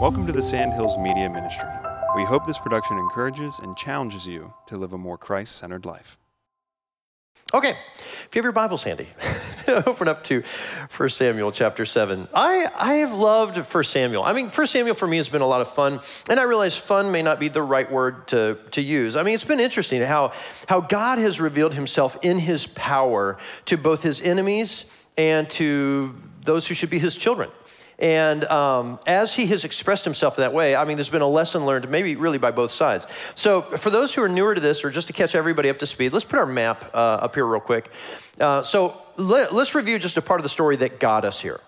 Welcome to the Sandhills Media Ministry. We hope this production encourages and challenges you to live a more Christ centered life. Okay, if you have your Bibles handy, open up to 1 Samuel chapter 7. I, I have loved 1 Samuel. I mean, 1 Samuel for me has been a lot of fun, and I realize fun may not be the right word to, to use. I mean, it's been interesting how, how God has revealed himself in his power to both his enemies and to those who should be his children. And um, as he has expressed himself in that way, I mean, there's been a lesson learned, maybe really by both sides. So, for those who are newer to this, or just to catch everybody up to speed, let's put our map uh, up here real quick. Uh, so, let, let's review just a part of the story that got us here.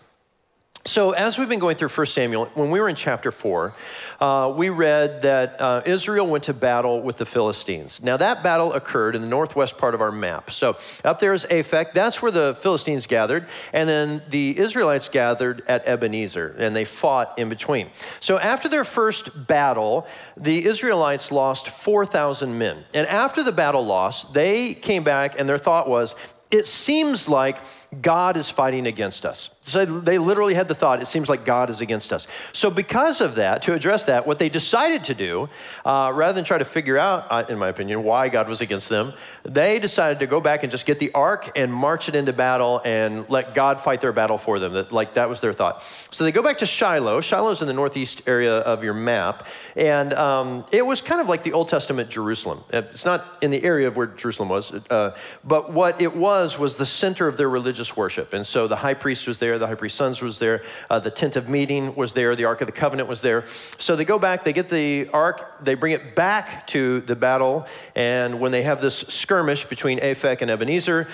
So, as we've been going through 1 Samuel, when we were in chapter 4, uh, we read that uh, Israel went to battle with the Philistines. Now, that battle occurred in the northwest part of our map. So, up there is Aphek. That's where the Philistines gathered. And then the Israelites gathered at Ebenezer, and they fought in between. So, after their first battle, the Israelites lost 4,000 men. And after the battle loss, they came back, and their thought was, it seems like God is fighting against us. So they literally had the thought, it seems like God is against us. So, because of that, to address that, what they decided to do, uh, rather than try to figure out, uh, in my opinion, why God was against them, they decided to go back and just get the ark and march it into battle and let God fight their battle for them. That, like, that was their thought. So, they go back to Shiloh. Shiloh's in the northeast area of your map. And um, it was kind of like the Old Testament Jerusalem. It's not in the area of where Jerusalem was, uh, but what it was was the center of their religious religious worship. And so the high priest was there, the high priest's sons was there, uh, the tent of meeting was there, the Ark of the Covenant was there. So they go back, they get the Ark, they bring it back to the battle, and when they have this skirmish between Aphek and Ebenezer,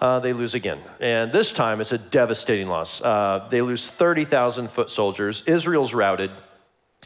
uh, they lose again. And this time it's a devastating loss. Uh, they lose 30,000 foot soldiers. Israel's routed.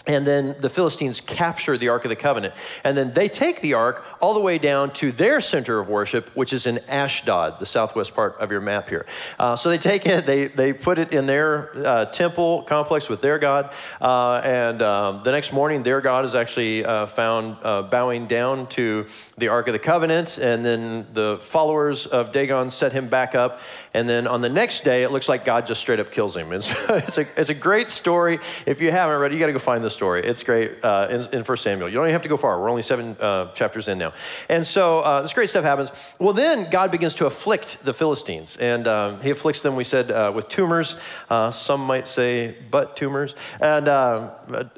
And then the Philistines capture the Ark of the Covenant. And then they take the Ark all the way down to their center of worship, which is in Ashdod, the southwest part of your map here. Uh, so they take it, they, they put it in their uh, temple complex with their God. Uh, and um, the next morning, their God is actually uh, found uh, bowing down to the Ark of the Covenant. And then the followers of Dagon set him back up. And then on the next day, it looks like God just straight up kills him. It's, it's, a, it's a great story. If you haven't read it, you got to go find this story. It's great uh, in, in 1 Samuel. You don't even have to go far. We're only seven uh, chapters in now. And so uh, this great stuff happens. Well, then God begins to afflict the Philistines. And um, he afflicts them, we said, uh, with tumors. Uh, some might say butt tumors. And, uh,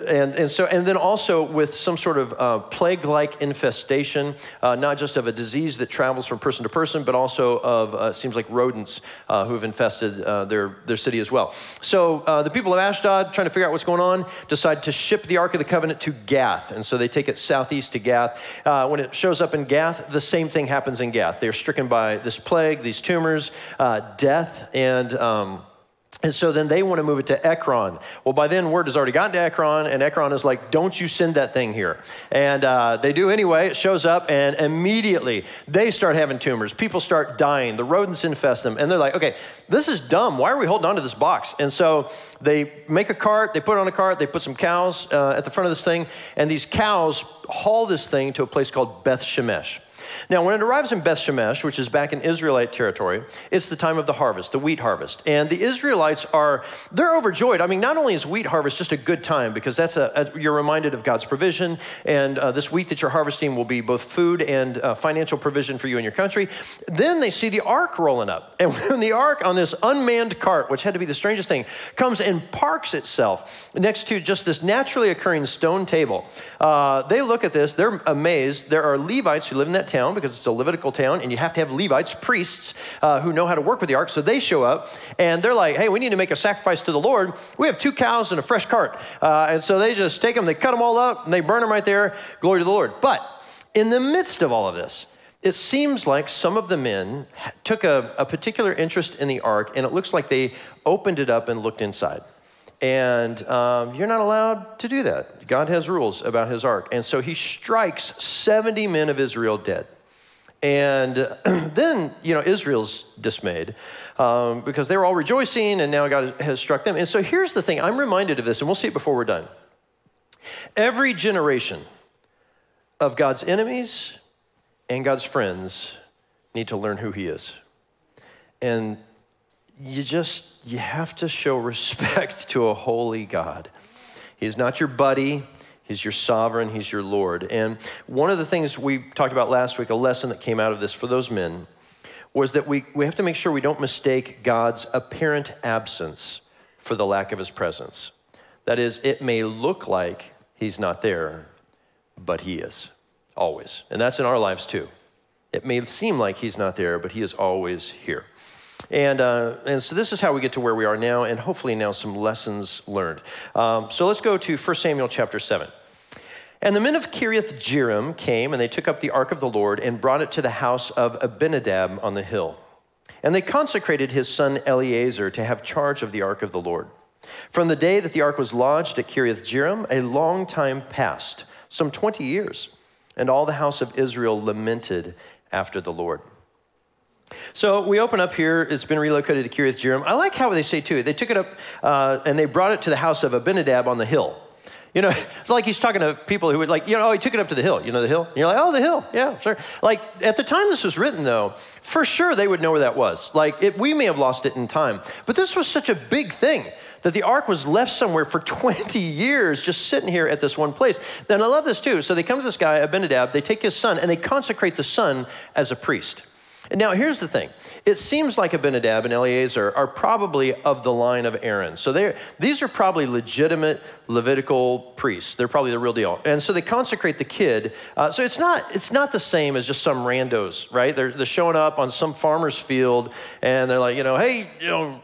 and, and, so, and then also with some sort of plague like infestation, not just of a disease that travels from person to person, but also of, seems like rodents who have infested their, their city as well. So the people of Ashdod, trying to figure out what's going on, decide to ship the Ark of the Covenant to Gath. And so they take it southeast to Gath. Uh, when it shows up in Gath, the same thing happens in Gath. They're stricken by this plague, these tumors, uh, death, and. Um, and so then they want to move it to Ekron. Well, by then, word has already gotten to Ekron, and Ekron is like, don't you send that thing here. And uh, they do anyway. It shows up, and immediately they start having tumors. People start dying. The rodents infest them. And they're like, okay, this is dumb. Why are we holding on to this box? And so they make a cart, they put it on a cart, they put some cows uh, at the front of this thing, and these cows haul this thing to a place called Beth Shemesh. Now, when it arrives in Beth Shemesh, which is back in Israelite territory, it's the time of the harvest, the wheat harvest. And the Israelites are, they're overjoyed. I mean, not only is wheat harvest just a good time, because that's a, a you're reminded of God's provision, and uh, this wheat that you're harvesting will be both food and uh, financial provision for you and your country. Then they see the ark rolling up. And when the ark on this unmanned cart, which had to be the strangest thing, comes and parks itself next to just this naturally occurring stone table, uh, they look at this, they're amazed. There are Levites who live in that town town because it's a Levitical town, and you have to have Levites, priests, uh, who know how to work with the ark. So they show up and they're like, hey, we need to make a sacrifice to the Lord. We have two cows and a fresh cart. Uh, and so they just take them, they cut them all up, and they burn them right there. Glory to the Lord. But in the midst of all of this, it seems like some of the men took a, a particular interest in the ark, and it looks like they opened it up and looked inside. And um, you're not allowed to do that. God has rules about his ark. And so he strikes 70 men of Israel dead. And then, you know, Israel's dismayed um, because they were all rejoicing and now God has struck them. And so here's the thing I'm reminded of this, and we'll see it before we're done. Every generation of God's enemies and God's friends need to learn who He is. And you just, you have to show respect to a holy God. He's not your buddy. He's your sovereign. He's your Lord. And one of the things we talked about last week, a lesson that came out of this for those men, was that we, we have to make sure we don't mistake God's apparent absence for the lack of his presence. That is, it may look like he's not there, but he is, always. And that's in our lives too. It may seem like he's not there, but he is always here. And, uh, and so this is how we get to where we are now, and hopefully now some lessons learned. Um, so let's go to 1 Samuel chapter 7. And the men of Kiriath Jearim came, and they took up the ark of the Lord and brought it to the house of Abinadab on the hill. And they consecrated his son Eleazar to have charge of the ark of the Lord. From the day that the ark was lodged at Kiriath Jearim, a long time passed, some 20 years, and all the house of Israel lamented after the Lord. So we open up here. It's been relocated to Kiriath Jearim. I like how they say too. They took it up uh, and they brought it to the house of Abinadab on the hill. You know, it's like he's talking to people who would like, you know, oh, he took it up to the hill. You know the hill? And you're like, oh, the hill. Yeah, sure. Like at the time this was written, though, for sure they would know where that was. Like it, we may have lost it in time, but this was such a big thing that the ark was left somewhere for 20 years just sitting here at this one place. And I love this too. So they come to this guy, Abinadab, they take his son and they consecrate the son as a priest. Now here's the thing. It seems like Abinadab and Eleazar are probably of the line of Aaron. So these are probably legitimate Levitical priests. They're probably the real deal. And so they consecrate the kid. Uh, so it's not, it's not the same as just some randos, right? They're, they're showing up on some farmer's field and they're like, you know, hey, you know,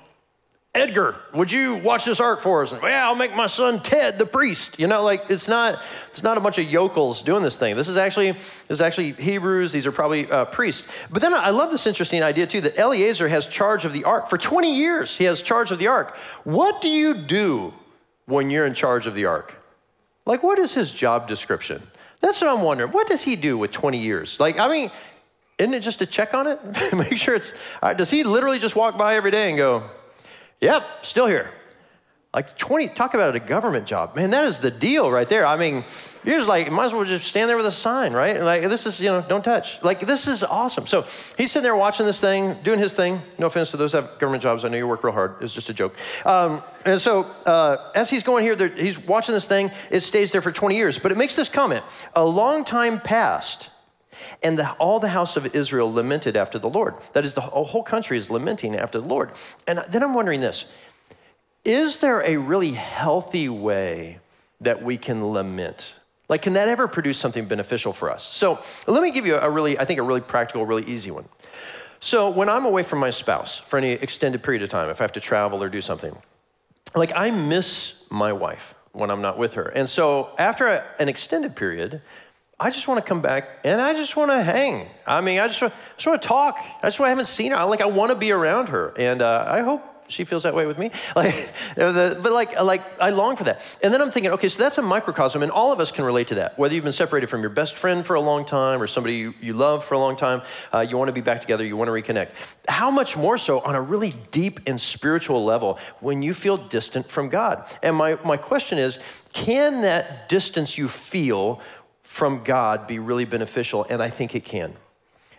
Edgar, would you watch this ark for us? And, yeah, I'll make my son Ted the priest. You know, like it's not it's not a bunch of yokels doing this thing. This is actually this is actually Hebrews. These are probably uh, priests. But then I love this interesting idea too that Eleazar has charge of the ark for 20 years. He has charge of the ark. What do you do when you're in charge of the ark? Like, what is his job description? That's what I'm wondering. What does he do with 20 years? Like, I mean, isn't it just to check on it, make sure it's? Uh, does he literally just walk by every day and go? Yep, still here. Like 20, talk about a government job. Man, that is the deal right there. I mean, you're just like, might as well just stand there with a sign, right? Like, this is, you know, don't touch. Like, this is awesome. So he's sitting there watching this thing, doing his thing. No offense to those have government jobs. I know you work real hard. It's just a joke. Um, and so uh, as he's going here, he's watching this thing. It stays there for 20 years. But it makes this comment A long time passed and the, all the house of Israel lamented after the Lord. That is, the whole country is lamenting after the Lord. And then I'm wondering this is there a really healthy way that we can lament? Like, can that ever produce something beneficial for us? So, let me give you a really, I think, a really practical, really easy one. So, when I'm away from my spouse for any extended period of time, if I have to travel or do something, like, I miss my wife when I'm not with her. And so, after a, an extended period, I just want to come back and I just want to hang. I mean, I just, want, I just want to talk. I just want, I haven't seen her. I, like, I want to be around her. And uh, I hope she feels that way with me. Like, but like, like, I long for that. And then I'm thinking, okay, so that's a microcosm, and all of us can relate to that. Whether you've been separated from your best friend for a long time or somebody you, you love for a long time, uh, you want to be back together, you want to reconnect. How much more so on a really deep and spiritual level when you feel distant from God? And my, my question is, can that distance you feel from God be really beneficial? And I think it can.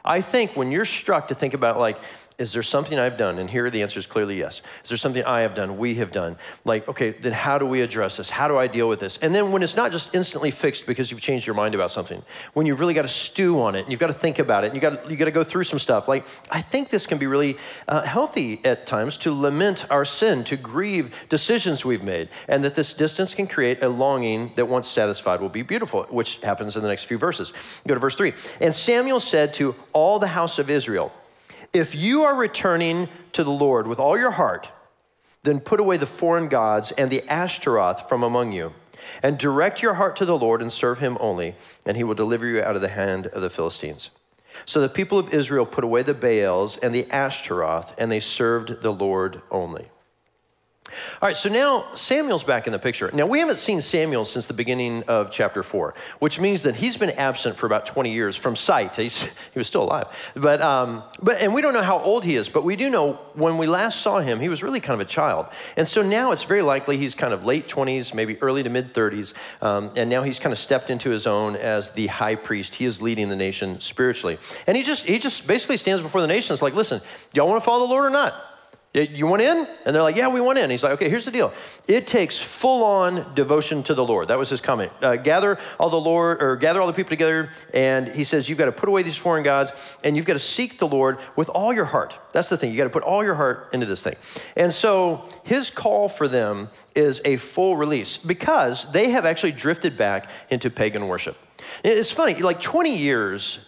I think when you're struck to think about, like, is there something I've done? And here the answer is clearly yes. Is there something I have done, we have done? Like, okay, then how do we address this? How do I deal with this? And then when it's not just instantly fixed because you've changed your mind about something, when you've really got to stew on it and you've got to think about it and you've got to, you got to go through some stuff, like, I think this can be really uh, healthy at times to lament our sin, to grieve decisions we've made, and that this distance can create a longing that once satisfied will be beautiful, which happens in the next few verses. Go to verse three. And Samuel said to all the house of Israel, if you are returning to the Lord with all your heart, then put away the foreign gods and the Ashtaroth from among you, and direct your heart to the Lord and serve him only, and he will deliver you out of the hand of the Philistines. So the people of Israel put away the Baals and the Ashtaroth, and they served the Lord only. All right, so now Samuel's back in the picture. Now, we haven't seen Samuel since the beginning of chapter four, which means that he's been absent for about 20 years from sight. He's, he was still alive. But, um, but, and we don't know how old he is, but we do know when we last saw him, he was really kind of a child. And so now it's very likely he's kind of late 20s, maybe early to mid 30s. Um, and now he's kind of stepped into his own as the high priest. He is leading the nation spiritually. And he just, he just basically stands before the nation. It's like, listen, y'all want to follow the Lord or not? You want in? And they're like, Yeah, we want in. He's like, Okay, here's the deal. It takes full on devotion to the Lord. That was his comment. Uh, gather all the Lord, or gather all the people together. And he says, You've got to put away these foreign gods and you've got to seek the Lord with all your heart. That's the thing. You got to put all your heart into this thing. And so his call for them is a full release because they have actually drifted back into pagan worship. It's funny, like 20 years,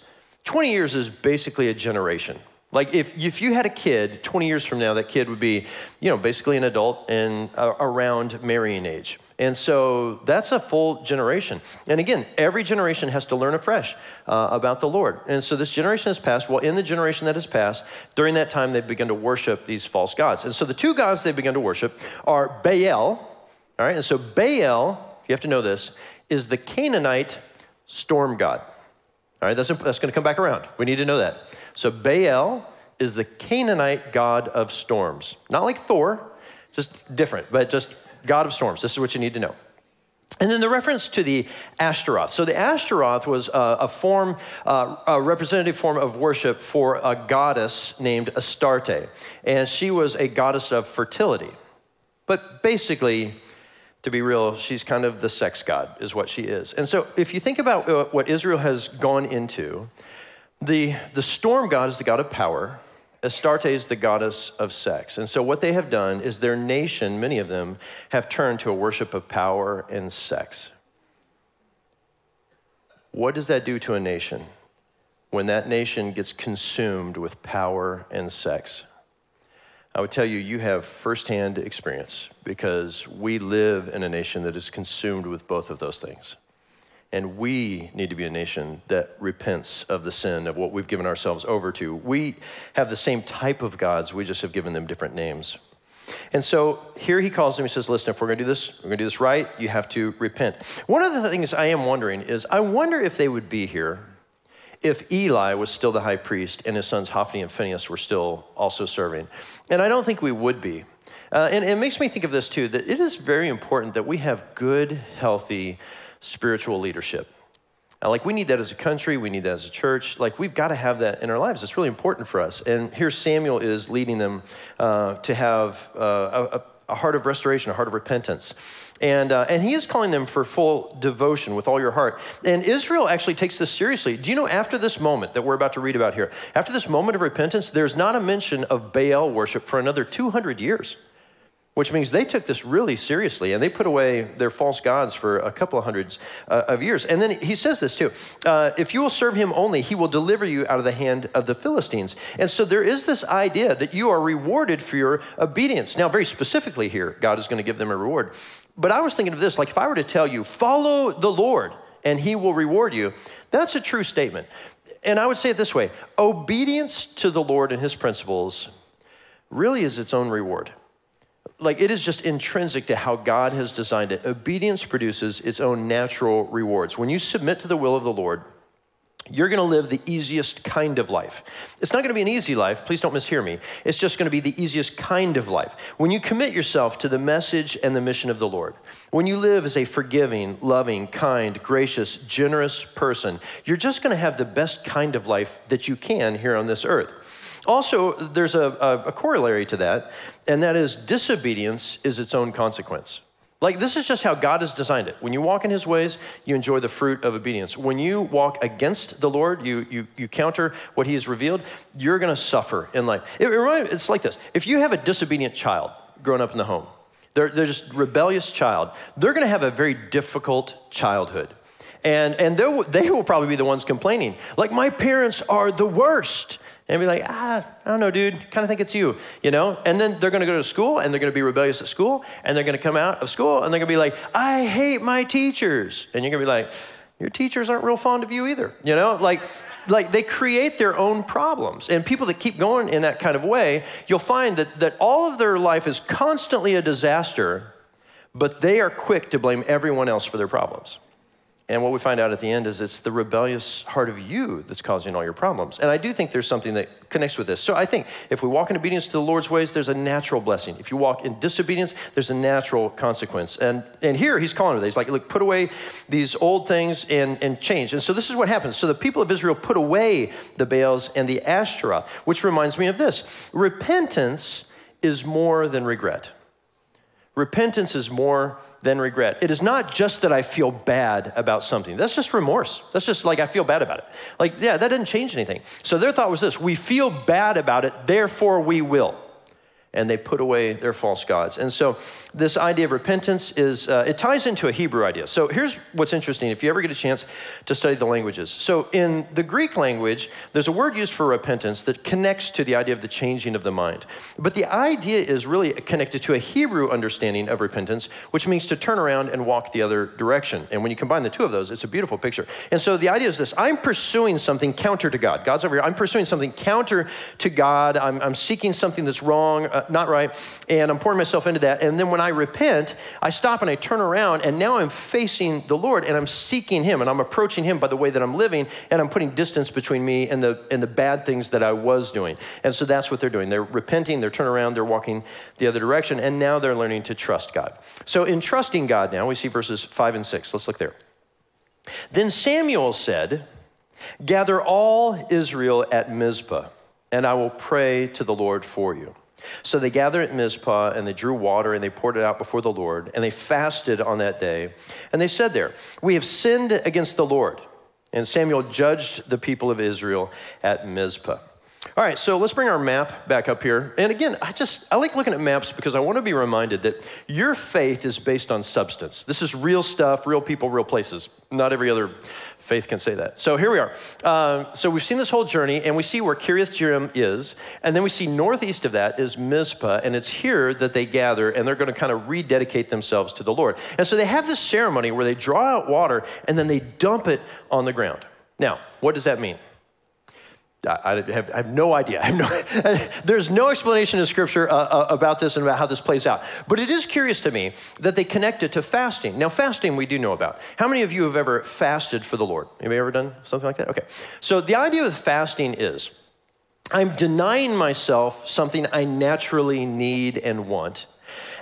20 years is basically a generation. Like if, if you had a kid 20 years from now, that kid would be, you know, basically an adult and uh, around marrying age. And so that's a full generation. And again, every generation has to learn afresh uh, about the Lord. And so this generation has passed. Well, in the generation that has passed, during that time, they've begun to worship these false gods. And so the two gods they've begun to worship are Baal, all right? And so Baal, you have to know this, is the Canaanite storm god. All right, that's, that's going to come back around. We need to know that. So Baal is the Canaanite god of storms. Not like Thor, just different, but just god of storms. This is what you need to know. And then the reference to the Ashtaroth. So the Ashtaroth was a, a form, uh, a representative form of worship for a goddess named Astarte. And she was a goddess of fertility. But basically, to be real, she's kind of the sex god, is what she is. And so if you think about uh, what Israel has gone into, the, the storm god is the god of power. Astarte is the goddess of sex. And so, what they have done is their nation, many of them, have turned to a worship of power and sex. What does that do to a nation when that nation gets consumed with power and sex? I would tell you, you have firsthand experience because we live in a nation that is consumed with both of those things. And we need to be a nation that repents of the sin of what we've given ourselves over to. We have the same type of gods, we just have given them different names. And so here he calls them, he says, Listen, if we're gonna do this, we're gonna do this right, you have to repent. One of the things I am wondering is I wonder if they would be here if Eli was still the high priest and his sons Hophni and Phinehas were still also serving. And I don't think we would be. Uh, and it makes me think of this too that it is very important that we have good, healthy, spiritual leadership. Uh, like, we need that as a country, we need that as a church. Like, we've got to have that in our lives. It's really important for us. And here Samuel is leading them uh, to have uh, a, a, heart of restoration, a heart of repentance. And, uh, and he is calling them for full devotion with all your heart. And Israel actually takes this seriously. Do you know, after this moment that we're about to read about here, after this moment of repentance, there's not a mention of Baal worship for another 200 years which means they took this really seriously and they put away their false gods for a couple of hundreds uh, of years. And then he says this too uh, if you will serve him only, he will deliver you out of the hand of the Philistines. And so there is this idea that you are rewarded for your obedience. Now, very specifically here, God is going to give them a reward. But I was thinking of this like if I were to tell you, follow the Lord and he will reward you, that's a true statement. And I would say it this way obedience to the Lord and his principles really is its own reward like it is just intrinsic to how God has designed it. Obedience produces its own natural rewards. When you submit to the will of the Lord, you're going to live the easiest kind of life. It's not going to be an easy life, please don't mishear me. It's just going to be the easiest kind of life. When you commit yourself to the message and the mission of the Lord, when you live as a forgiving, loving, kind, gracious, generous person, you're just going to have the best kind of life that you can here on this earth. Also, there's a, a, corollary to that, and that is disobedience is its own consequence. Like, this is just how God has designed it. When you walk in his ways, you enjoy the fruit of obedience. When you walk against the Lord, you, you, you counter what he has revealed, you're going to suffer in life. It, it, it's like this if you have a disobedient child growing up in the home, they're, they're just rebellious child, they're going to have a very difficult childhood. And, and they will probably be the ones complaining, like, my parents are the worst and be like, ah, I don't know, dude, kind of think it's you, you know? And then they're gonna go to school and they're gonna be rebellious at school and they're gonna come out of school and they're gonna be like, I hate my teachers. And you're gonna be like, your teachers aren't real fond of you either, you know? Like, like they create their own problems. And people that keep going in that kind of way, you'll find that, that all of their life is constantly a disaster, but they are quick to blame everyone else for their problems. And what we find out at the end is it's the rebellious heart of you that's causing all your problems. And I do think there's something that connects with this. So I think if we walk in obedience to the Lord's ways, there's a natural blessing. If you walk in disobedience, there's a natural consequence. And, and here he's calling it. He's like, look, put away these old things and, and change. And so this is what happens. So the people of Israel put away the Baals and the Ashtaroth, which reminds me of this repentance is more than regret. Repentance is more than regret. It is not just that I feel bad about something. That's just remorse. That's just like I feel bad about it. Like, yeah, that didn't change anything. So their thought was this we feel bad about it, therefore we will and they put away their false gods. And so, this idea of repentance is, uh, it ties into a Hebrew idea. So, here's what's interesting if you ever get a chance to study the languages. So, in the Greek language, there's a word used for repentance that connects to the idea of the changing of the mind. But the idea is really connected to a Hebrew understanding of repentance, which means to turn around and walk the other direction. And when you combine the two of those, it's a beautiful picture. And so, the idea is this I'm pursuing something counter to God. God's over here. I'm pursuing something counter to God. I'm, I'm seeking something that's wrong. Uh, not right, and I'm pouring myself into that. And then when I repent, I stop and I turn around, and now I'm facing the Lord and I'm seeking Him and I'm approaching Him by the way that I'm living, and I'm putting distance between me and the, and the bad things that I was doing. And so that's what they're doing. They're repenting, they're turning around, they're walking the other direction, and now they're learning to trust God. So in trusting God now, we see verses five and six. Let's look there. Then Samuel said, Gather all Israel at Mizpah, and I will pray to the Lord for you. So they gathered at Mizpah and they drew water and they poured it out before the Lord and they fasted on that day. And they said there, We have sinned against the Lord. And Samuel judged the people of Israel at Mizpah. All right, so let's bring our map back up here. And again, I just I like looking at maps because I want to be reminded that your faith is based on substance. This is real stuff, real people, real places. Not every other faith can say that. So here we are. Uh, so we've seen this whole journey, and we see where Kiriath Jearim is, and then we see northeast of that is Mizpah, and it's here that they gather, and they're going to kind of rededicate themselves to the Lord. And so they have this ceremony where they draw out water, and then they dump it on the ground. Now, what does that mean? I have, I have, no idea. Have no, there's no explanation in Scripture uh, uh, about this and about how this plays out. But it is curious to me that they connect it to fasting. Now, fasting we do know about. How many of you have ever fasted for the Lord? Anybody ever done something like that? Okay. So the idea of fasting is I'm denying myself something I naturally need and want.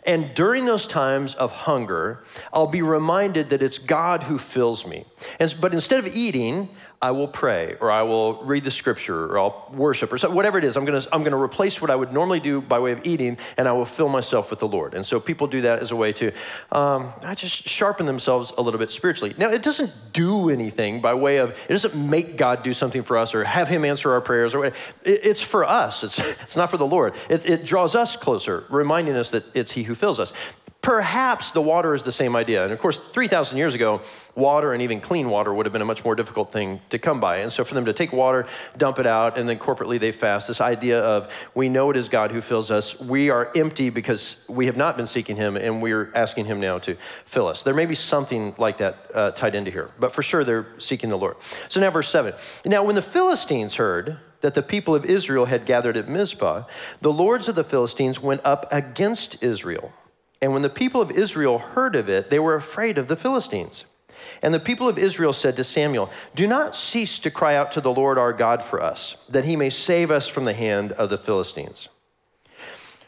And during those times of hunger, I'll be reminded that it's God who fills me. And, but instead of eating, I will pray or I will read the scripture or I'll worship or whatever it is. I'm going to I'm going to replace what I would normally do by way of eating and I will fill myself with the Lord. And so people do that as a way to um, just sharpen themselves a little bit spiritually. Now, it doesn't do anything by way of, it doesn't make God do something for us or have Him answer our prayers or it's for us, it's, it's not for the Lord. It, it draws us closer, reminding us that it's He who fills us. Perhaps the water is the same idea. And of course, 3,000 years ago, water and even clean water would have been a much more difficult thing to come by. And so for them to take water, dump it out, and then corporately they fast, this idea of we know it is God who fills us. We are empty because we have not been seeking Him, and we're asking Him now to fill us. There may be something like that uh, tied into here, but for sure they're seeking the Lord. So now, verse 7. Now, when the Philistines heard, that the people of Israel had gathered at Mizpah, the lords of the Philistines went up against Israel and when the people of Israel heard of it, they were afraid of the Philistines. And the people of Israel said to Samuel, Do not cease to cry out to the Lord our God for us, that he may save us from the hand of the Philistines.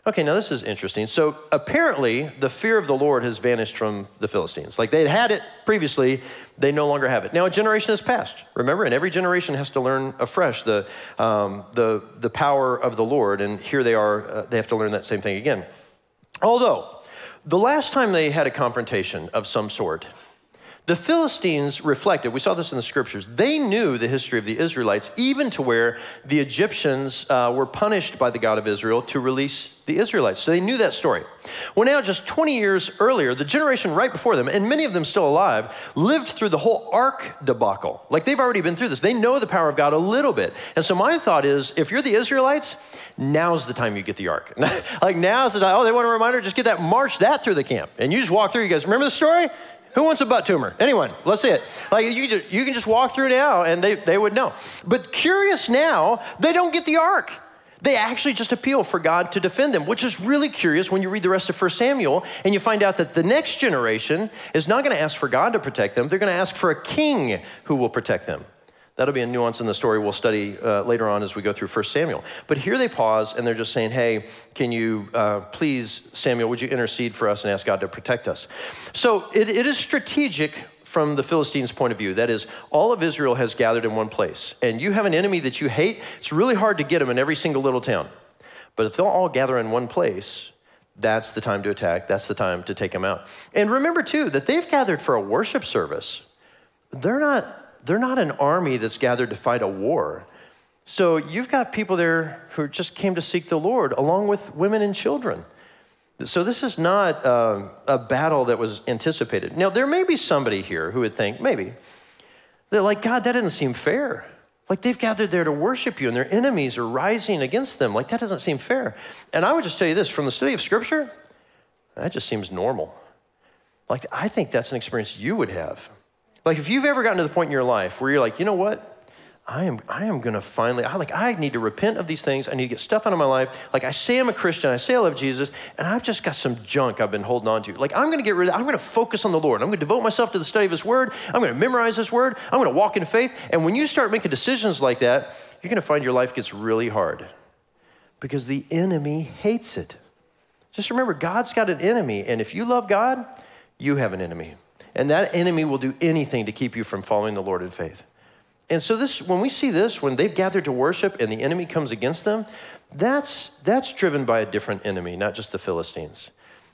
Okay, now this is interesting. So apparently, the fear of the Lord has vanished from the Philistines. Like they'd had it previously, they no longer have it. Now a generation has passed. Remember, and every generation has to learn afresh the, um, the, the power of the Lord. And here they are, uh, they have to learn that same thing again. Although, the last time they had a confrontation of some sort, the Philistines reflected, we saw this in the scriptures, they knew the history of the Israelites, even to where the Egyptians uh, were punished by the God of Israel to release the Israelites. So they knew that story. Well, now, just 20 years earlier, the generation right before them, and many of them still alive, lived through the whole ark debacle. Like they've already been through this. They know the power of God a little bit. And so my thought is if you're the Israelites, now's the time you get the ark. like now's the time. Oh, they want a reminder? Just get that, march that through the camp. And you just walk through. You guys remember the story? Who wants a butt tumor? Anyone? Let's see it. Like you, you can just walk through now and they, they would know. But curious now, they don't get the ark. They actually just appeal for God to defend them, which is really curious when you read the rest of 1 Samuel and you find out that the next generation is not going to ask for God to protect them. They're going to ask for a king who will protect them. That'll be a nuance in the story we'll study uh, later on as we go through 1 Samuel. But here they pause and they're just saying, hey, can you uh, please, Samuel, would you intercede for us and ask God to protect us? So it, it is strategic from the Philistines' point of view. That is, all of Israel has gathered in one place. And you have an enemy that you hate, it's really hard to get them in every single little town. But if they'll all gather in one place, that's the time to attack. That's the time to take them out. And remember, too, that they've gathered for a worship service. They're not, they're not an army that's gathered to fight a war. So you've got people there who just came to seek the Lord, along with women and children. So this is not uh, a battle that was anticipated. Now, there may be somebody here who would think, maybe, they're like, God, that doesn't seem fair. Like they've gathered there to worship you and their enemies are rising against them. Like that doesn't seem fair. And I would just tell you this from the study of Scripture, that just seems normal. Like I think that's an experience you would have. Like if you've ever gotten to the point in your life where you're like, you know what? I am, I am to finally, I, like, I need to repent of these things. I need to get stuff out of my life. Like, I say I'm a Christian, I say I love Jesus, and I've just got some junk I've been holding on to. Like, I'm to get rid of I'm to focus on the Lord. I'm to devote myself to the study of His Word. I'm to memorize His Word. I'm to walk in faith. And when you start making decisions like that, you're to find your life gets really hard because the enemy hates it. Just remember, God's got an enemy, and if you love God, you have an enemy. And that enemy will do anything to keep you from following the Lord in faith. And so this, when we see this, when they've gathered to worship and the enemy comes against them, that's, that's driven by a different enemy, not just the Philistines.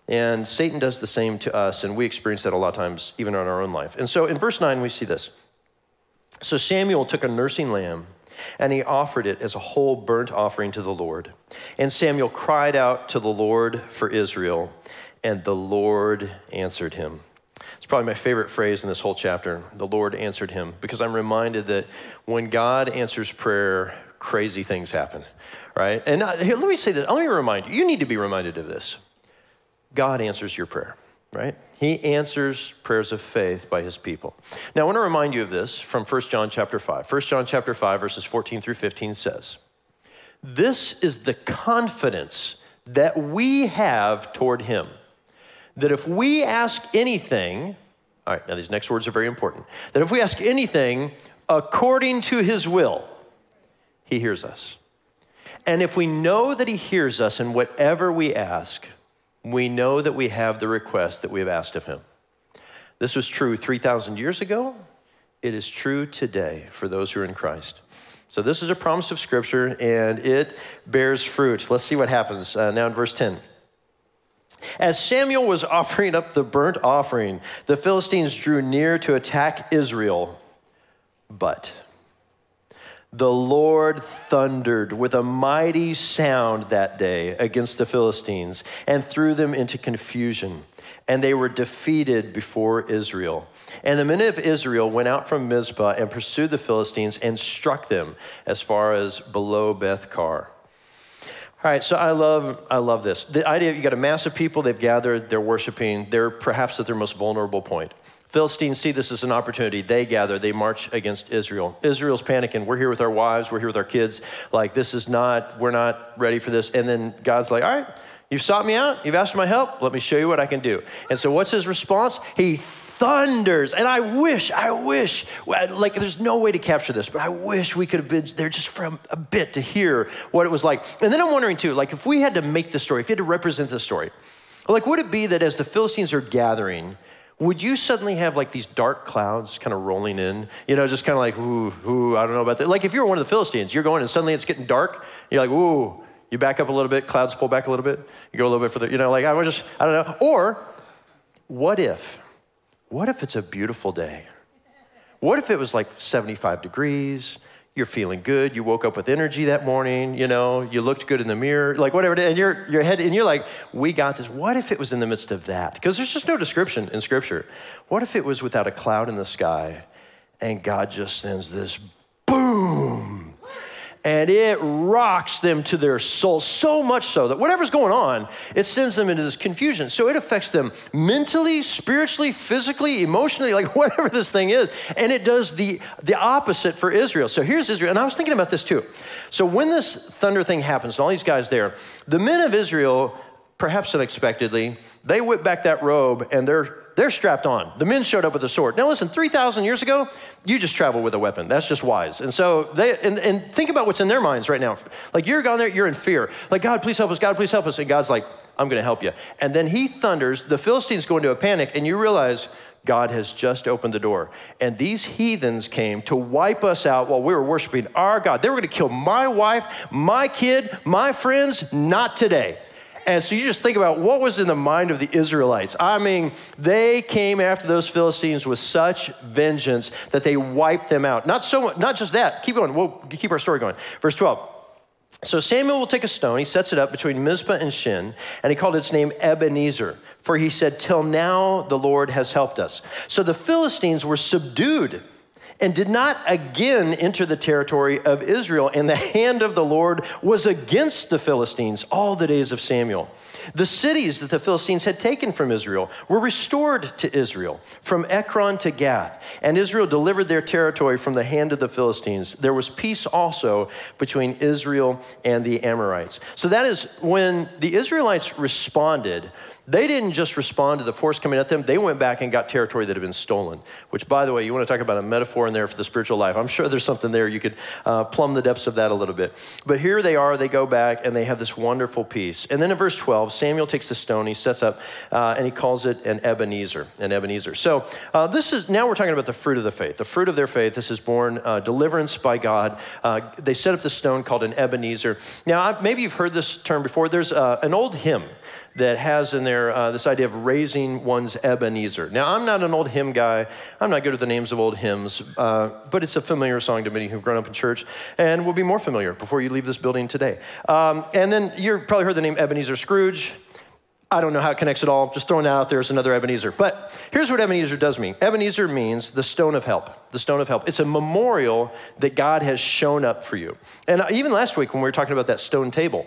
And Satan does the same to us, and we experience that a lot of times, even in our own life. And so in verse 9, we see this. So Samuel took a nursing lamb, and he offered it as a whole burnt offering to the Lord. And Samuel cried out to the Lord for Israel, and the Lord answered him. It's probably my favorite phrase in this whole chapter. The Lord answered him because I'm reminded that when God answers prayer, crazy things happen, right? And uh, here, let me say this. Let me remind you. You need to be reminded of this. God answers your prayer, right? He answers prayers of faith by his people. Now, I want to remind you of this from 1 John chapter 5. 1 John chapter 5, verses 14 through 15 says, This is the confidence that we have toward him that if we ask anything, all right, now these next words are very important, that if we ask anything according to his will, he hears us. And if we know that he hears us in whatever we ask, we know that we have the request that we have asked of him. This was true 3,000 years ago. It is true today for those who are in Christ. So, this is a promise of Scripture and it bears fruit. Let's see what happens uh, now in verse 10. As Samuel was offering up the burnt offering, the Philistines drew near to attack Israel. But the Lord thundered with a mighty sound that day against the Philistines and threw them into confusion, and they were defeated before Israel. And the men of Israel went out from Mizpah and pursued the Philistines and struck them as far as below Beth Kar. All right, so I love, I love this. The idea you got a mass of people, they've gathered, they're worshiping, they're perhaps at their most vulnerable point. Philistines see this as an opportunity. They gather, they march against Israel. Israel's panicking. We're here with our wives, we're here with our kids. Like, this is not, we're not ready for this. And then God's like, all right, you've sought me out, you've asked my help, let me show you what I can do. And so, what's his response? He thunders. And I wish, I wish, like there's no way to capture this, but I wish we could have been there just for a bit to hear what it was like. And then I'm wondering too, like if we had to make the story, if you had to represent the story, like would it be that as the Philistines are gathering, would you suddenly have like these dark clouds kind of rolling in? You know, just kind of like, ooh, ooh, I don't know about that. Like if you're one of the Philistines, you're going and suddenly it's getting dark, you're like, ooh, you back up a little bit, clouds pull back a little bit, you go a little bit further, you know, like I was just, I don't know. Or what if what if it's a beautiful day? What if it was like 75 degrees? You're feeling good. You woke up with energy that morning. You know, you looked good in the mirror, like whatever. And you're, your head, and you're like, we got this. What if it was in the midst of that? Because there's just no description in Scripture. What if it was without a cloud in the sky and God just sends this boom and it rocks them to their soul so much so that whatever's going on, it sends them into this confusion. So it affects them mentally, spiritually, physically, emotionally, like whatever this thing is. And it does the, the opposite for Israel. So here's Israel. And I was thinking about this too. So when this thunder thing happens, and all these guys there, the men of Israel, perhaps unexpectedly, they whip back that robe and they're they're strapped on. The men showed up with a sword. Now, listen, 3,000 years ago, you just travel with a weapon. That's just wise. And so they, and, and think about what's in their minds right now. Like you're gone there, you're in fear. Like, God, please help us. God, please help us. And God's like, I'm going to help you. And then he thunders. The Philistines go into a panic, and you realize God has just opened the door. And these heathens came to wipe us out while we were worshiping our God. They were going to kill my wife, my kid, my friends, not today. And so you just think about what was in the mind of the Israelites. I mean, they came after those Philistines with such vengeance that they wiped them out. Not so much, not just that. Keep going. We'll keep our story going. Verse 12. So Samuel will take a stone, he sets it up between Mizpah and Shin, and he called its name Ebenezer, for he said, Till now the Lord has helped us. So the Philistines were subdued and did not again enter the territory of Israel, and the hand of the Lord was against the Philistines all the days of Samuel. The cities that the Philistines had taken from Israel were restored to Israel, from Ekron to Gath, and Israel delivered their territory from the hand of the Philistines. There was peace also between Israel and the Amorites. So that is when the Israelites responded they didn't just respond to the force coming at them, they went back and got territory that had been stolen. Which, by the way, you want to talk about a metaphor in there for the spiritual life. I'm sure there's something there. You could uh, plumb the depths of that a little bit. But here they are, they go back and they have this wonderful peace. And then in verse 12, Samuel takes the stone, he sets up, uh, and he calls it an Ebenezer. An Ebenezer. So uh, this is, now we're talking about the fruit of the faith. The fruit of their faith, this is born uh, deliverance by God. Uh, they set up the stone called an Ebenezer. Now, maybe you've heard this term before. There's uh, an old hymn that has in there uh, this idea of raising one's Ebenezer. Now, I'm not an old hymn guy. I'm not good at the names of old hymns, uh, but it's a familiar song to many who've grown up in church and will be more familiar before you leave this building today. Um, and then you've probably heard the name Ebenezer Scrooge. I don't know how it connects at all. Just throwing that out there as another Ebenezer. But here's what Ebenezer does mean Ebenezer means the stone of help. The stone of help. It's a memorial that God has shown up for you. And even last week when we were talking about that stone table,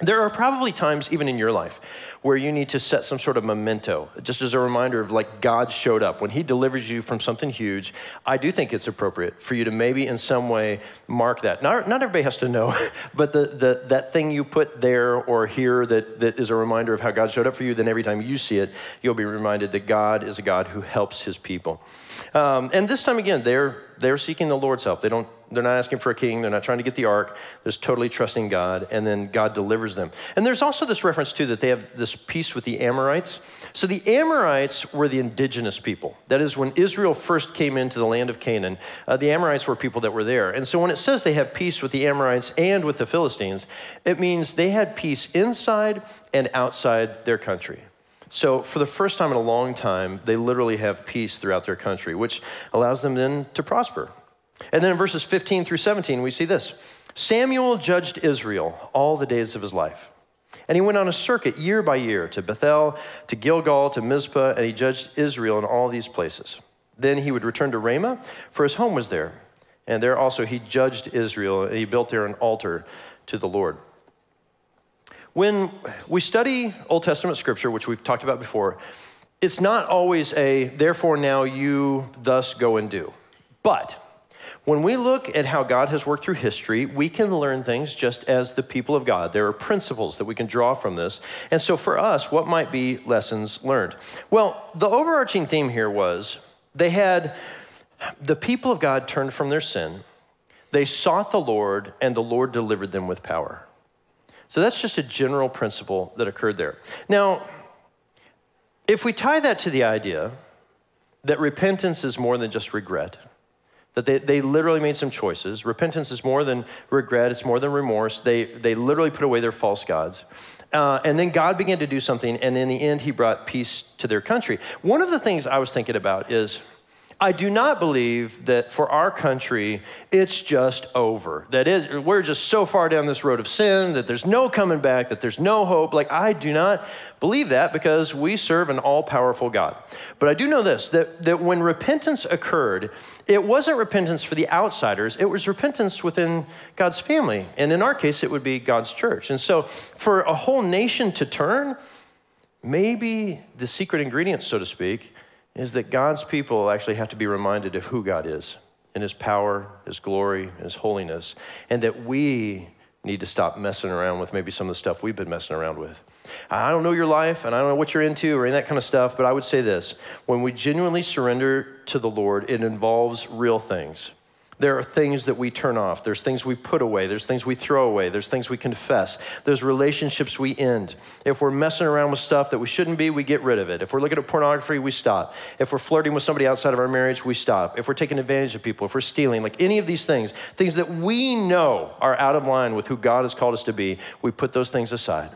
there are probably times, even in your life, where you need to set some sort of memento, just as a reminder of like God showed up. When He delivers you from something huge, I do think it's appropriate for you to maybe in some way mark that. Not, not everybody has to know, but the, the, that thing you put there or here that, that is a reminder of how God showed up for you, then every time you see it, you'll be reminded that God is a God who helps His people. Um, and this time again, they're, they're seeking the Lord's help. They don't they're not asking for a king. They're not trying to get the ark. They're totally trusting God, and then God delivers them. And there's also this reference, too, that they have this peace with the Amorites. So the Amorites were the indigenous people. That is, when Israel first came into the land of Canaan, uh, the Amorites were people that were there. And so when it says they have peace with the Amorites and with the Philistines, it means they had peace inside and outside their country. So, for the first time in a long time, they literally have peace throughout their country, which allows them then to prosper. And then in verses 15 through 17, we see this Samuel judged Israel all the days of his life. And he went on a circuit year by year to Bethel, to Gilgal, to Mizpah, and he judged Israel in all these places. Then he would return to Ramah, for his home was there. And there also he judged Israel, and he built there an altar to the Lord. When we study Old Testament scripture, which we've talked about before, it's not always a, therefore now you thus go and do. But when we look at how God has worked through history, we can learn things just as the people of God. There are principles that we can draw from this. And so for us, what might be lessons learned? Well, the overarching theme here was they had the people of God turned from their sin, they sought the Lord, and the Lord delivered them with power. So that's just a general principle that occurred there. Now, if we tie that to the idea that repentance is more than just regret, that they, they literally made some choices. Repentance is more than regret, it's more than remorse. They, they literally put away their false gods. Uh, and then God began to do something, and in the end, He brought peace to their country. One of the things I was thinking about is I do not believe that for our country, it's just over. That is, we're just so far down this road of sin that there's no coming back, that there's no hope. Like, I do not believe that because we serve an all powerful God. But I do know this that, that when repentance occurred, it wasn't repentance for the outsiders, it was repentance within God's family. And in our case, it would be God's church. And so, for a whole nation to turn, maybe the secret ingredient, so to speak, is that God's people actually have to be reminded of who God is and his power, his glory, his holiness, and that we need to stop messing around with maybe some of the stuff we've been messing around with. I don't know your life and I don't know what you're into or any that kind of stuff, but I would say this when we genuinely surrender to the Lord, it involves real things. There are things that we turn off. There's things we put away. There's things we throw away. There's things we confess. There's relationships we end. If we're messing around with stuff that we shouldn't be, we get rid of it. If we're looking at pornography, we stop. If we're flirting with somebody outside of our marriage, we stop. If we're taking advantage of people, if we're stealing, like any of these things, things that we know are out of line with who God has called us to be, we put those things aside.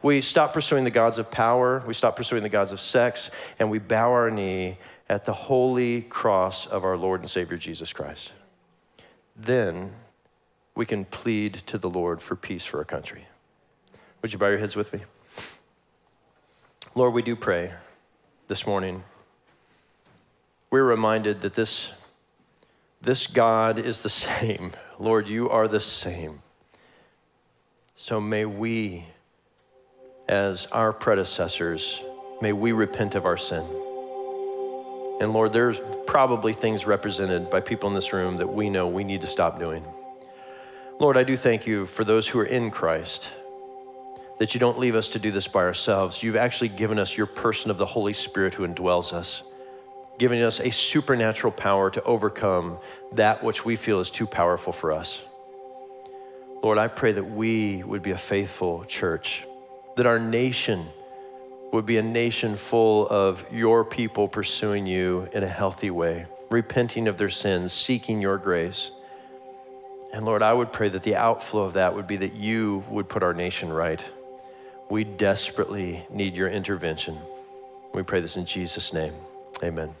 We stop pursuing the gods of power, we stop pursuing the gods of sex, and we bow our knee at the holy cross of our Lord and Savior Jesus Christ. Then we can plead to the Lord for peace for our country. Would you bow your heads with me? Lord, we do pray this morning. We're reminded that this, this God is the same. Lord, you are the same. So may we as our predecessors, may we repent of our sin. And Lord, there's probably things represented by people in this room that we know we need to stop doing. Lord, I do thank you for those who are in Christ, that you don't leave us to do this by ourselves. You've actually given us your person of the Holy Spirit who indwells us, giving us a supernatural power to overcome that which we feel is too powerful for us. Lord, I pray that we would be a faithful church that our nation would be a nation full of your people pursuing you in a healthy way, repenting of their sins, seeking your grace. And Lord, I would pray that the outflow of that would be that you would put our nation right. We desperately need your intervention. We pray this in Jesus' name. Amen.